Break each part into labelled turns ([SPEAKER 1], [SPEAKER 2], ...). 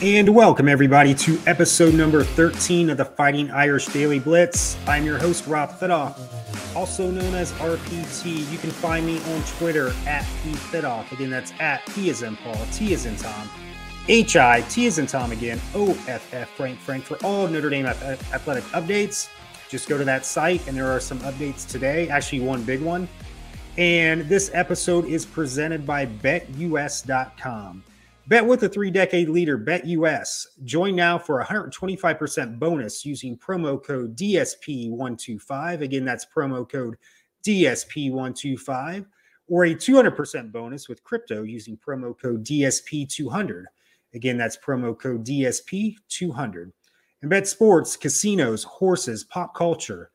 [SPEAKER 1] And welcome, everybody, to episode number 13 of the Fighting Irish Daily Blitz. I'm your host, Rob Fidoff, also known as RPT. You can find me on Twitter at PFidoff. Again, that's at P as in Paul, T as in Tom, H I, T as in Tom again, O F F Frank Frank for all Notre Dame athletic updates. Just go to that site, and there are some updates today. Actually, one big one. And this episode is presented by BetUS.com. Bet with a three decade leader, BetUS. Join now for a 125% bonus using promo code DSP125. Again, that's promo code DSP125, or a 200% bonus with crypto using promo code DSP200. Again, that's promo code DSP200. And bet sports, casinos, horses, pop culture,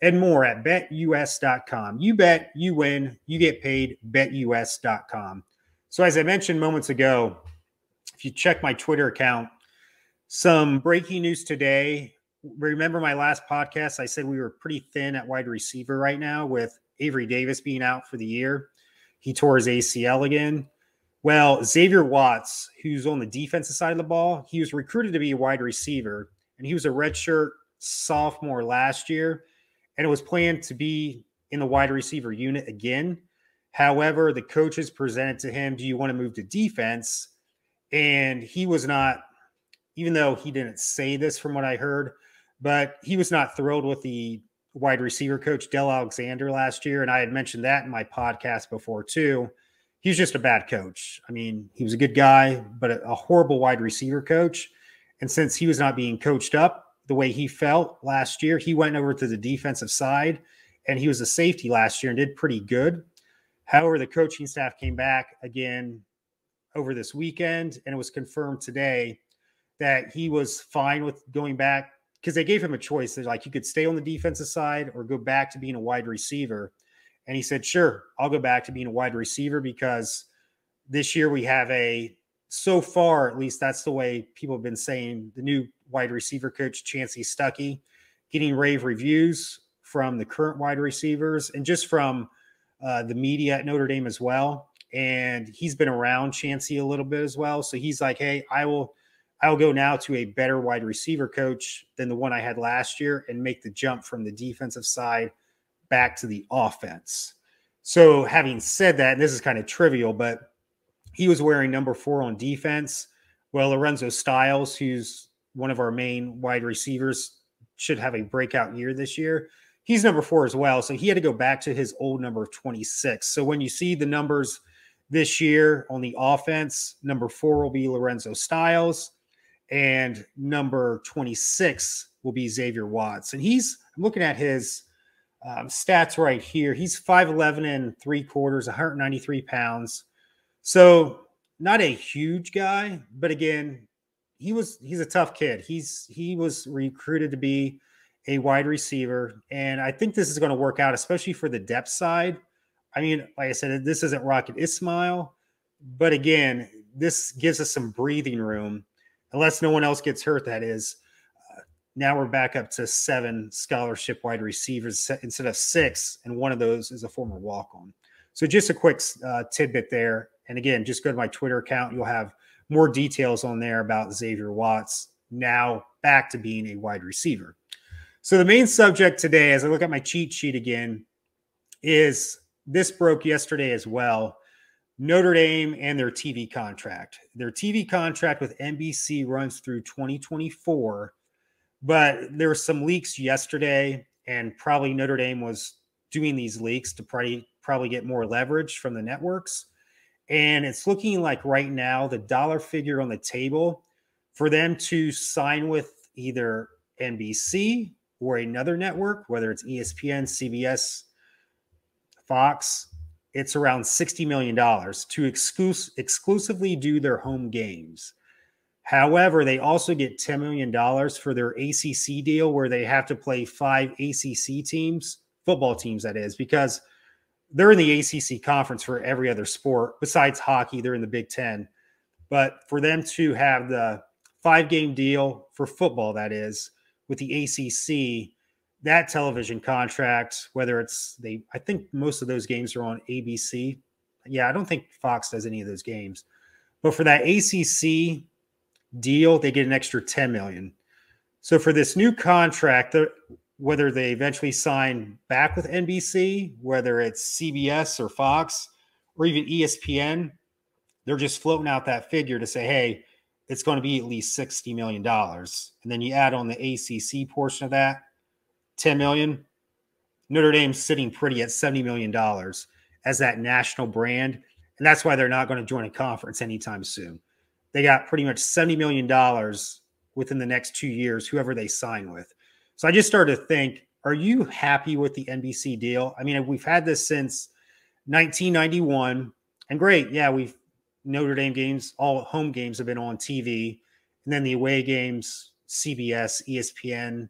[SPEAKER 1] and more at betus.com. You bet, you win, you get paid, betus.com. So, as I mentioned moments ago, if you check my Twitter account, some breaking news today. Remember my last podcast? I said we were pretty thin at wide receiver right now with Avery Davis being out for the year. He tore his ACL again. Well, Xavier Watts, who's on the defensive side of the ball, he was recruited to be a wide receiver, and he was a redshirt sophomore last year, and it was planned to be in the wide receiver unit again. However, the coaches presented to him, Do you want to move to defense? And he was not even though he didn't say this from what I heard, but he was not thrilled with the wide receiver coach Del Alexander last year, and I had mentioned that in my podcast before too. He's just a bad coach. I mean, he was a good guy, but a, a horrible wide receiver coach. And since he was not being coached up the way he felt last year, he went over to the defensive side, and he was a safety last year and did pretty good. However, the coaching staff came back again over this weekend, and it was confirmed today that he was fine with going back because they gave him a choice. They're like, you could stay on the defensive side or go back to being a wide receiver. And he said, sure, I'll go back to being a wide receiver because this year we have a, so far, at least that's the way people have been saying, the new wide receiver coach, Chansi Stuckey, getting rave reviews from the current wide receivers and just from uh, the media at Notre Dame as well and he's been around Chansi a little bit as well. So he's like, hey, I will I will go now to a better wide receiver coach than the one I had last year and make the jump from the defensive side back to the offense. So having said that, and this is kind of trivial, but he was wearing number four on defense. Well, Lorenzo Styles, who's one of our main wide receivers, should have a breakout year this year. He's number four as well. So he had to go back to his old number of 26. So when you see the numbers this year on the offense. Number four will be Lorenzo Styles, and number 26 will be Xavier Watts. And he's, I'm looking at his um, stats right here. He's 5'11 and three quarters, 193 pounds. So not a huge guy, but again, he was he's a tough kid. He's he was recruited to be a wide receiver, and I think this is going to work out, especially for the depth side I mean, like I said, this isn't Rocket Ismail, but again, this gives us some breathing room, unless no one else gets hurt. That is. Uh, now we're back up to seven scholarship wide receivers instead of six, and one of those is a former walk on. So, just a quick uh, tidbit there. And again, just go to my Twitter account. You'll have more details on there about Xavier Watts now back to being a wide receiver. So, the main subject today, as I look at my cheat sheet again, is this broke yesterday as well. Notre Dame and their TV contract. Their TV contract with NBC runs through 2024, but there were some leaks yesterday, and probably Notre Dame was doing these leaks to probably probably get more leverage from the networks. And it's looking like right now the dollar figure on the table for them to sign with either NBC or another network, whether it's ESPN, CBS, Fox, it's around $60 million to exclus- exclusively do their home games. However, they also get $10 million for their ACC deal where they have to play five ACC teams, football teams, that is, because they're in the ACC conference for every other sport. Besides hockey, they're in the Big Ten. But for them to have the five game deal for football, that is, with the ACC, that television contract, whether it's they, I think most of those games are on ABC. Yeah, I don't think Fox does any of those games. But for that ACC deal, they get an extra 10 million. So for this new contract, whether they eventually sign back with NBC, whether it's CBS or Fox or even ESPN, they're just floating out that figure to say, hey, it's going to be at least $60 million. And then you add on the ACC portion of that, 10 million. Notre Dame's sitting pretty at $70 million as that national brand. And that's why they're not going to join a conference anytime soon. They got pretty much $70 million within the next two years, whoever they sign with. So I just started to think, are you happy with the NBC deal? I mean, we've had this since 1991. And great, yeah, we've Notre Dame games, all home games have been on TV. And then the away games, CBS, ESPN,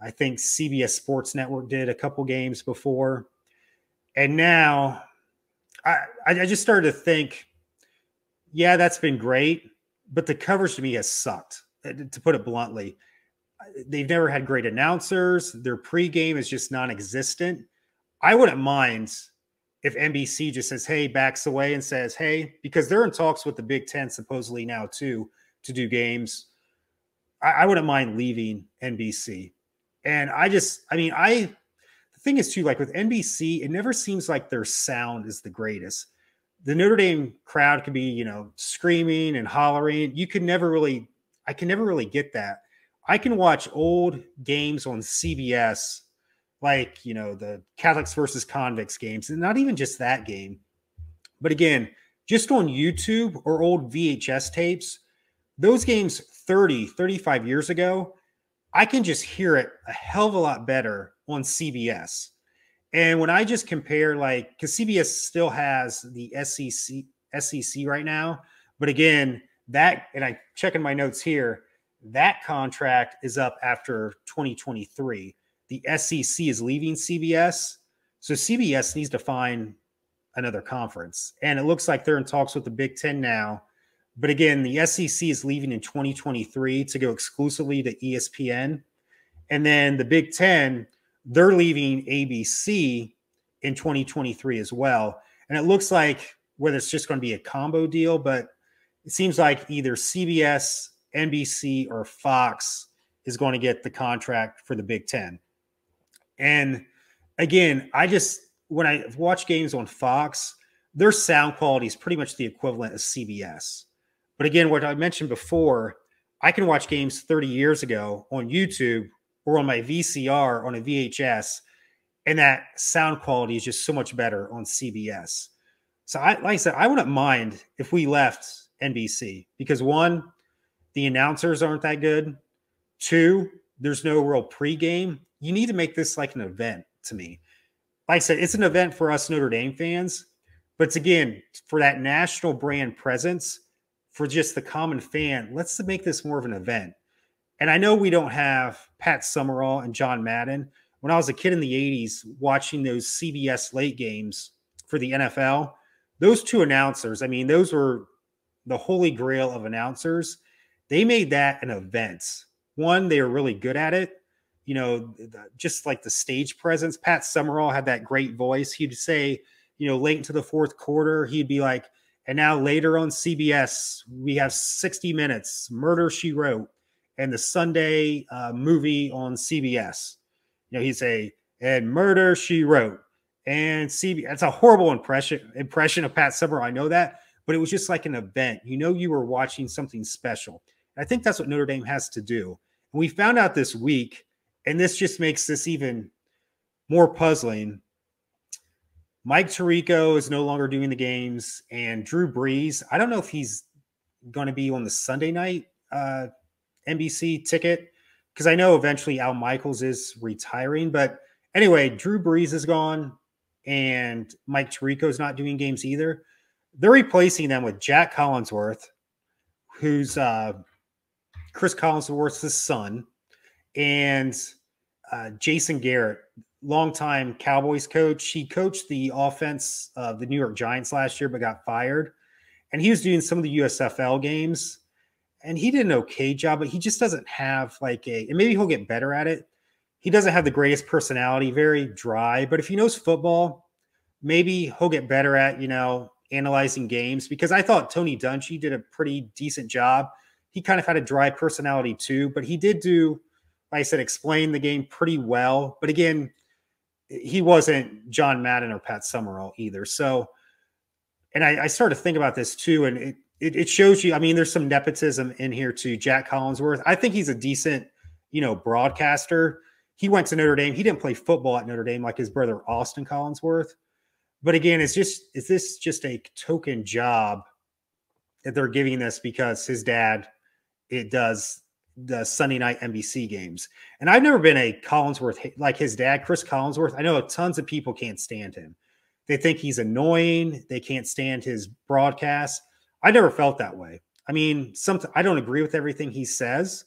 [SPEAKER 1] I think CBS Sports Network did a couple games before. And now I, I just started to think, yeah, that's been great, but the coverage to me has sucked, uh, to put it bluntly. They've never had great announcers. Their pregame is just non existent. I wouldn't mind if NBC just says, hey, backs away and says, hey, because they're in talks with the Big Ten supposedly now too to do games. I, I wouldn't mind leaving NBC. And I just, I mean, I, the thing is too, like with NBC, it never seems like their sound is the greatest. The Notre Dame crowd could be, you know, screaming and hollering. You can never really, I can never really get that. I can watch old games on CBS, like, you know, the Catholics versus convicts games, and not even just that game. But again, just on YouTube or old VHS tapes, those games 30, 35 years ago, I can just hear it a hell of a lot better on CBS. And when I just compare, like, because CBS still has the SEC SEC right now, but again, that and I checking my notes here, that contract is up after 2023. The SEC is leaving CBS, so CBS needs to find another conference, and it looks like they're in talks with the Big Ten now but again, the SEC is leaving in 2023 to go exclusively to ESPN. And then the Big Ten, they're leaving ABC in 2023 as well. And it looks like whether it's just going to be a combo deal, but it seems like either CBS, NBC, or Fox is going to get the contract for the Big Ten. And again, I just, when I watch games on Fox, their sound quality is pretty much the equivalent of CBS. But again, what I mentioned before, I can watch games 30 years ago on YouTube or on my VCR on a VHS, and that sound quality is just so much better on CBS. So, I, like I said, I wouldn't mind if we left NBC because one, the announcers aren't that good. Two, there's no real pregame. You need to make this like an event to me. Like I said, it's an event for us Notre Dame fans, but it's again for that national brand presence for just the common fan, let's make this more of an event. And I know we don't have Pat Summerall and John Madden. When I was a kid in the 80s watching those CBS late games for the NFL, those two announcers, I mean, those were the holy grail of announcers. They made that an event. One, they were really good at it. You know, just like the stage presence. Pat Summerall had that great voice. He'd say, you know, late into the fourth quarter, he'd be like, and now later on CBS, we have 60 Minutes, Murder She Wrote, and the Sunday uh, movie on CBS. You know, he'd say, and Murder She Wrote. And CBS, that's a horrible impression impression of Pat Summerall. I know that, but it was just like an event. You know, you were watching something special. And I think that's what Notre Dame has to do. And we found out this week, and this just makes this even more puzzling Mike Tirico is no longer doing the games, and Drew Brees. I don't know if he's going to be on the Sunday night uh, NBC ticket because I know eventually Al Michaels is retiring. But anyway, Drew Brees is gone, and Mike Tirico is not doing games either. They're replacing them with Jack Collinsworth, who's uh, Chris Collinsworth's son, and uh, Jason Garrett, longtime Cowboys coach. He coached the offense of the New York Giants last year, but got fired. And he was doing some of the USFL games. And he did an okay job, but he just doesn't have like a, and maybe he'll get better at it. He doesn't have the greatest personality, very dry. But if he knows football, maybe he'll get better at, you know, analyzing games because I thought Tony Dungy did a pretty decent job. he kind of had a dry personality too, but he did do, like I said, explain the game pretty well. But again, he wasn't John Madden or Pat Summerall either. So, and I, I started to think about this too, and it, it, it shows you. I mean, there's some nepotism in here too. Jack Collinsworth, I think he's a decent, you know, broadcaster. He went to Notre Dame. He didn't play football at Notre Dame like his brother Austin Collinsworth. But again, it's just is this just a token job that they're giving this because his dad it does the Sunday night NBC games. And I've never been a Collinsworth like his dad, Chris Collinsworth. I know tons of people can't stand him. They think he's annoying. They can't stand his broadcast. I never felt that way. I mean, something I don't agree with everything he says,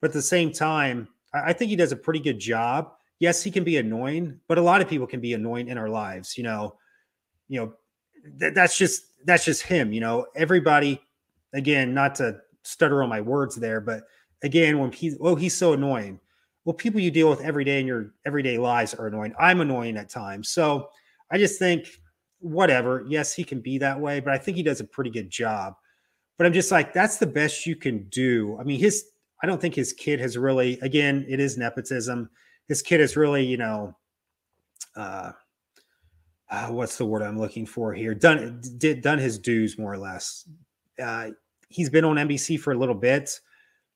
[SPEAKER 1] but at the same time, I, I think he does a pretty good job. Yes, he can be annoying, but a lot of people can be annoying in our lives. You know, you know, th- that's just that's just him. You know, everybody. Again, not to stutter on my words there, but again, when he, oh, he's so annoying. Well, people you deal with every day in your everyday lives are annoying. I'm annoying at times. So I just think, whatever. Yes, he can be that way, but I think he does a pretty good job. But I'm just like, that's the best you can do. I mean, his, I don't think his kid has really, again, it is nepotism. His kid has really, you know, uh, uh, what's the word I'm looking for here? Done did done his dues more or less. Uh, he's been on NBC for a little bit,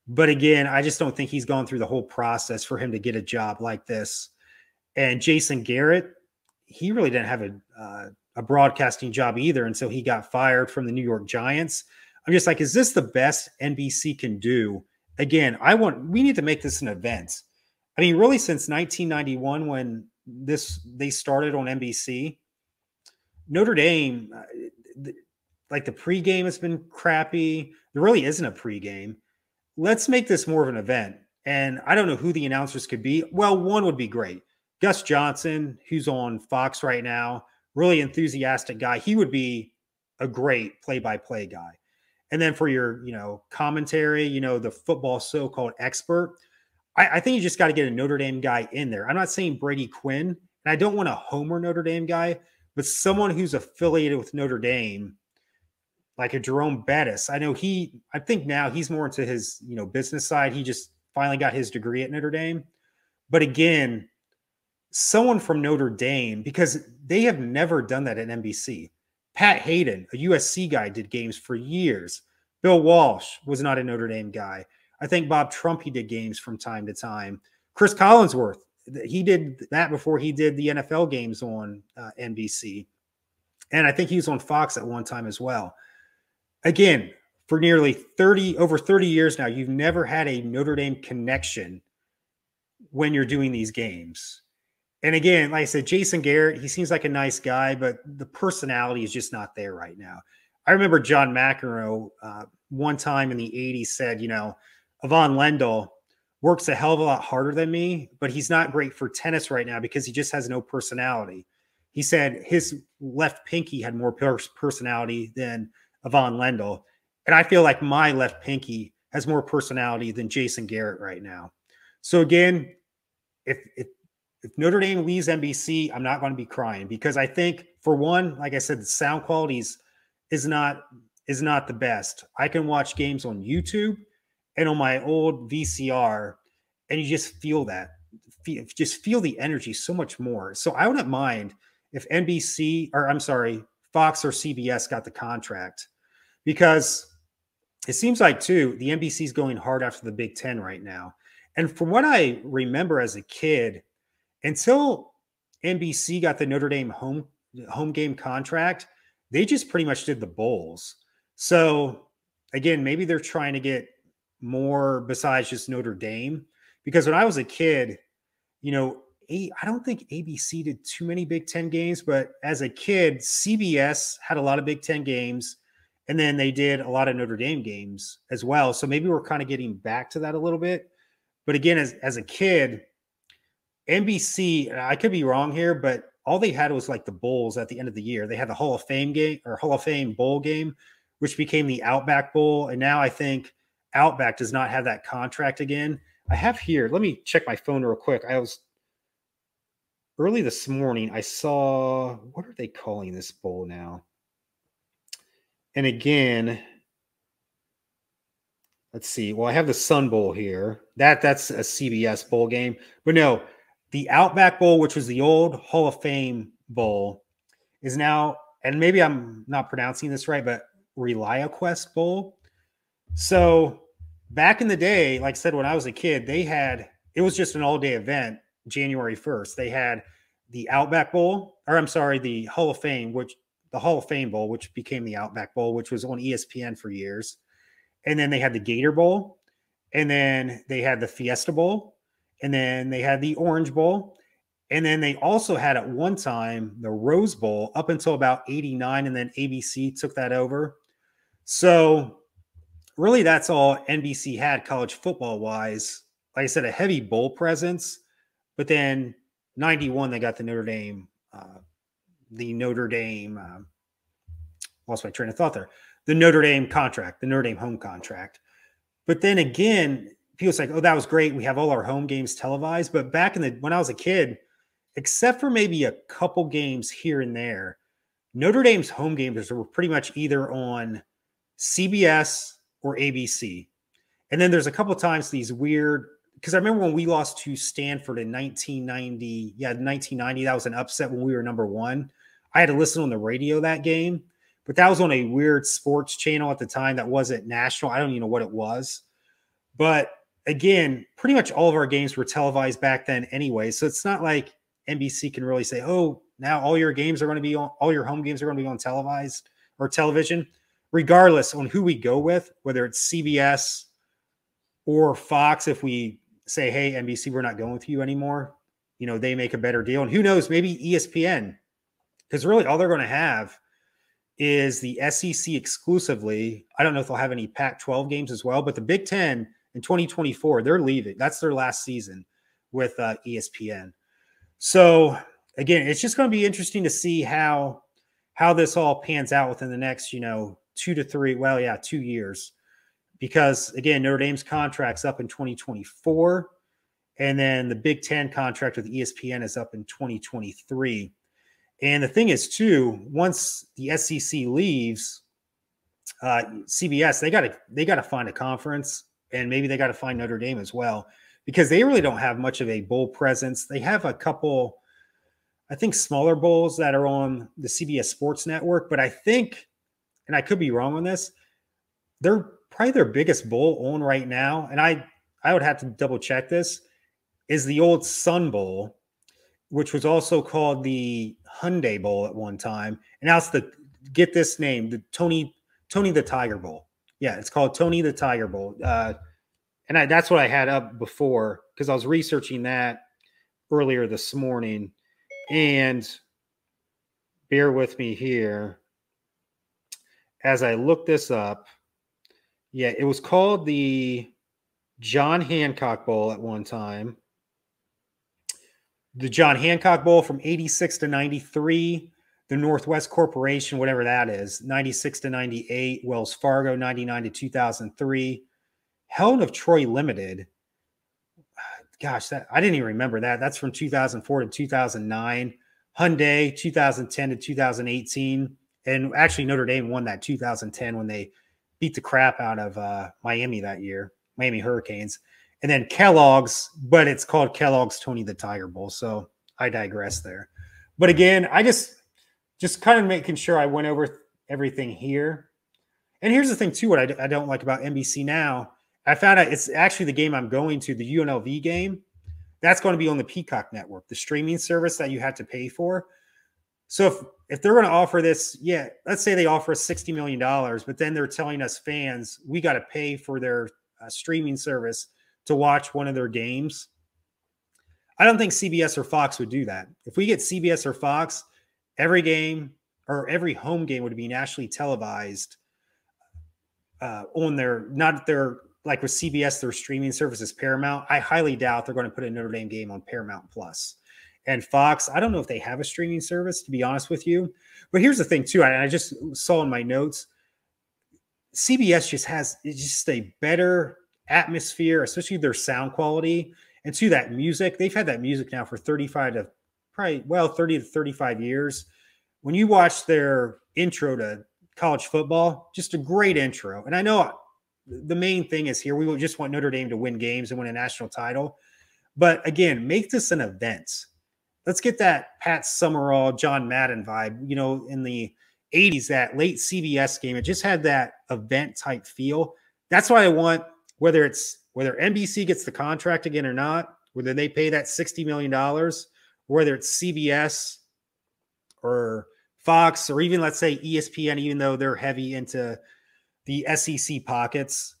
[SPEAKER 1] but again, I just don't think he's gone through the whole process for him to get a job like this. And Jason Garrett, he really didn't have a uh, a broadcasting job either until he got fired from the New York Giants. I'm just like, is this the best NBC can do? Again, I want we need to make this an event. I mean, really, since 1991 when this they started on NBC, Notre Dame, uh, like the pregame has been crappy. There really isn't a pregame. Let's make this more of an event. And I don't know who the announcers could be. Well, one would be great. Gus Johnson, who's on Fox right now, really enthusiastic guy. He would be a great play-by-play guy. And then for your, you know, commentary, you know, the football so-called expert, I, I think you just got to get a Notre Dame guy in there. I'm not saying Brady Quinn, and I don't want a Homer Notre Dame guy, but someone who's affiliated with Notre Dame, like a Jerome Bettis. I know he, I think now he's more into his, you know, business side. He just finally got his degree at Notre Dame. But again, someone from Notre Dame, because they have never done that at NBC. Pat Haden, a USC guy, did games for years. Bill Walsh was not a Notre Dame guy. I think Bob Trumpy, he did games from time to time. Chris Collinsworth, he did that before he did the NFL games on uh, NBC. And I think he was on Fox at one time as well. Again, for nearly 30 over 30 years now, you've never had a Notre Dame connection when you're doing these games. And again, like I said, Jason Garrett, he seems like a nice guy, but the personality is just not there right now. I remember John McEnroe uh, one time in the 80s said, you know, Ivan Lendl, works a hell of a lot harder than me, but he's not great for tennis right now because he just has no personality. He said his left pinky had more personality than Ivan Lendl. And I feel like my left pinky has more personality than Jason Garrett right now. So again, if if if Notre Dame leaves NBC, I'm not going to be crying because I think for one, like I said, the sound quality is not is not the best. I can watch games on YouTube and on my old VCR, and you just feel that, feel, just feel the energy so much more. So I wouldn't mind if NBC or I'm sorry, Fox or CBS got the contract because it seems like too the NBC is going hard after the Big Ten right now. And from what I remember as a kid, until NBC got the Notre Dame home home game contract, they just pretty much did the bowls. So again, maybe they're trying to get more besides just Notre Dame. Because when I was a kid, you know, I don't think ABC did too many Big Ten games, but as a kid, CBS had a lot of Big Ten games, and then they did a lot of Notre Dame games as well. So maybe we're kind of getting back to that a little bit. But again, as, as a kid, NBC, I could be wrong here, but all they had was like the bowls at the end of the year. They had the Hall of Fame game or Hall of Fame bowl game, which became the Outback Bowl. And now I think Outback does not have that contract again. I have here, let me check my phone real quick. I was early this morning, I saw what are they calling this bowl now? And again, let's see. Well, I have the Sun Bowl here. That that's a CBS bowl game. But no, the Outback Bowl, which was the old Hall of Fame bowl, is now, and maybe I'm not pronouncing this right, but ReliaQuest Bowl. So back in the day, like I said, when I was a kid, they had it was just an all-day event, January 1st. They had the Outback Bowl, or I'm sorry, the Hall of Fame, which the Hall of Fame Bowl, which became the Outback Bowl, which was on ESPN for years. And then they had the Gator Bowl, and then they had the Fiesta Bowl, and then they had the Orange Bowl. And then they also had at one time the Rose Bowl up until about 89, and then ABC took that over. So, really, that's all NBC had college football wise. Like I said, a heavy bowl presence. But then 91, they got the Notre Dame, uh, the Notre Dame, uh, lost my train of thought there, the Notre Dame contract, the Notre Dame home contract. But then again, people say, oh, that was great. We have all our home games televised. But back in the, when I was a kid, except for maybe a couple games here and there, Notre Dame's home games were pretty much either on CBS or ABC. And then there's a couple times these weird because I remember when we lost to Stanford in 1990. Yeah, 1990. That was an upset when we were number one. I had to listen on the radio that game, but that was on a weird sports channel at the time that wasn't national. I don't even know what it was. But again, pretty much all of our games were televised back then anyway. So it's not like NBC can really say, oh, now all your games are going to be on, all your home games are going to be on televised or television, regardless on who we go with, whether it's CBS or Fox, if we say, hey, NBC, we're not going with you anymore, you know, they make a better deal. And who knows, maybe ESPN, because really all they're going to have is the SEC exclusively. I don't know if they'll have any Pac 12 games as well, but the Big Ten in 2024, they're leaving. That's their last season with uh, ESPN. So again, it's just going to be interesting to see how how this all pans out within the next, you know, two to three, well, yeah, two years because again, Notre Dame's contract's up in 2024, and then the Big Ten contract with ESPN is up in 2023. And the thing is, too, once the SEC leaves, uh, CBS they got to they got to find a conference, and maybe they got to find Notre Dame as well, because they really don't have much of a bowl presence. They have a couple, I think, smaller bowls that are on the CBS Sports Network, but I think, and I could be wrong on this, they're probably their biggest bowl on right now, and I I would have to double check this, is the old Sun Bowl, which was also called the Hyundai Bowl at one time, and now it's the get this name, the Tony Tony the Tiger Bowl. Yeah, it's called Tony the Tiger Bowl. Uh, and I, that's what I had up before because I was researching that earlier this morning. And bear with me here as I look this up. Yeah, it was called the John Hancock Bowl at one time. The John Hancock Bowl from 86 to 93, the Northwest Corporation, whatever that is, 96 to 98, Wells Fargo, 99 to 2003, Helen of Troy Limited. Gosh, that I didn't even remember that. That's from 2004 to 2009. Hyundai, 2010 to 2018. And actually, Notre Dame won that 2010 when they beat the crap out of uh, Miami that year, Miami Hurricanes. And then Kellogg's, but it's called Kellogg's Tony the Tiger Bowl. So I digress there. But again, I just just kind of making sure I went over everything here. And here's the thing too, what I, I don't like about NBC now, I found out it's actually the game I'm going to, the UNLV game. That's going to be on the Peacock network, the streaming service that you have to pay for. So if if they're going to offer this, yeah, let's say they offer us sixty million dollars, but then they're telling us fans we got to pay for their uh, streaming service to watch one of their games. I don't think CBS or Fox would do that. If we get CBS or Fox, every game or every home game would be nationally televised uh, on their not their like with CBS their streaming service is Paramount. I highly doubt they're going to put a Notre Dame game on Paramount Plus. And Fox. I don't know if they have a streaming service, to be honest with you. But here's the thing, too. I, I just saw in my notes CBS just has just a better atmosphere, especially their sound quality. And to that music, they've had that music now for 35 to probably, well, 30 to 35 years. When you watch their intro to college football, just a great intro. And I know the main thing is here we just want Notre Dame to win games and win a national title. But again, make this an event. Let's get that Pat Summerall, John Madden vibe. You know, in the 80s, that late CBS game, it just had that event type feel. That's why I want whether it's whether NBC gets the contract again or not, whether they pay that $60 million, whether it's CBS or Fox, or even let's say ESPN, even though they're heavy into the SEC pockets.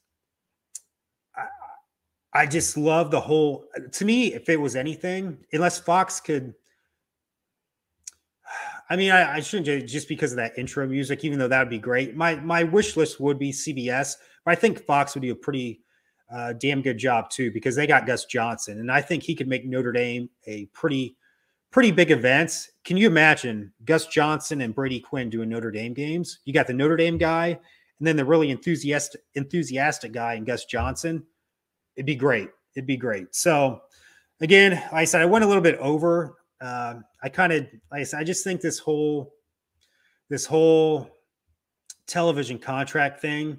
[SPEAKER 1] I, I just love the whole. To me, if it was anything, unless Fox could. I mean, I, I shouldn't just because of that intro music, even though that would be great. My my wish list would be CBS, but I think Fox would do a pretty uh, damn good job too because they got Gus Johnson, and I think he could make Notre Dame a pretty pretty big event. Can you imagine Gus Johnson and Brady Quinn doing Notre Dame games? You got the Notre Dame guy, and then the really enthusiastic enthusiastic guy and Gus Johnson. It'd be great. It'd be great. So again, like I said, I went a little bit over. Uh, I kind of, like I said, I just think this whole this whole television contract thing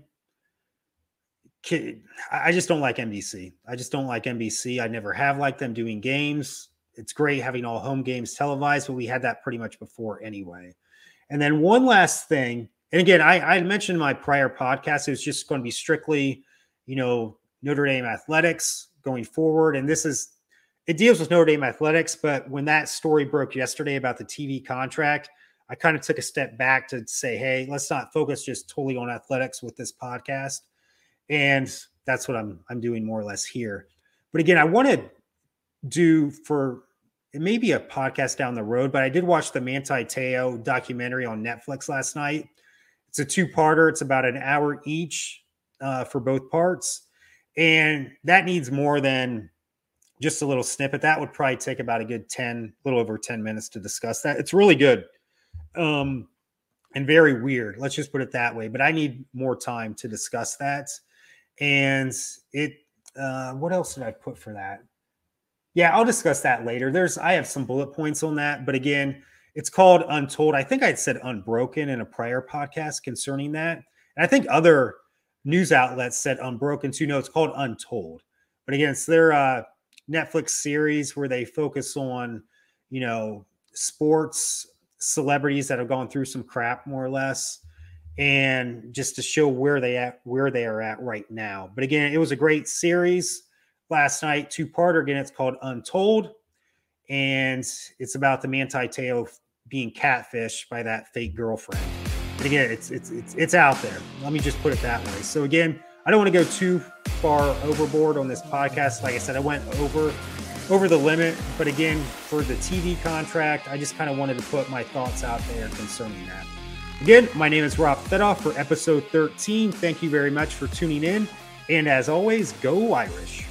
[SPEAKER 1] I just don't like NBC. I just don't like NBC. I never have liked them doing games. It's great having all home games televised, but we had that pretty much before anyway. And then one last thing, and again, I, I mentioned my prior podcast, it was just going to be strictly, you know, Notre Dame athletics going forward. And this is, it deals with Notre Dame athletics. But when that story broke yesterday about the TV contract, I kind of took a step back to say, hey, let's not focus just totally on athletics with this podcast and that's what I'm I'm doing more or less here. But again, I want to do for it may be a podcast down the road, but I did watch the Manti Te'o documentary on Netflix last night. It's a two-parter. It's about an hour each uh, for both parts, and that needs more than just a little snippet. That would probably take about a good ten, little over ten minutes to discuss that. It's really good, um, and very weird. Let's just put it that way. But I need more time to discuss that and it uh, what else did I put for that? Yeah, I'll discuss that later. There's I have some bullet points on that, but again, it's called Untold. I think I'd said Unbroken in a prior podcast concerning that, and I think other news outlets said Unbroken too. No, it's called Untold. But again, it's their uh, Netflix series where they focus on you know sports celebrities that have gone through some crap, more or less and just to show where they at where they are at right now. But again, it was a great series last night, two parter. Again, it's called Untold, and it's about the Manti Te'o being catfished by that fake girlfriend. But again, it's it's it's it's out there. Let me just put it that way. So again, I don't want to go too far overboard on this podcast. Like I said, I went over over the limit, but again, for the TV contract, I just kind of wanted to put my thoughts out there concerning that. Again, my name is Rob Fedoff for episode 13. Thank you very much for tuning in. And as always, go Irish.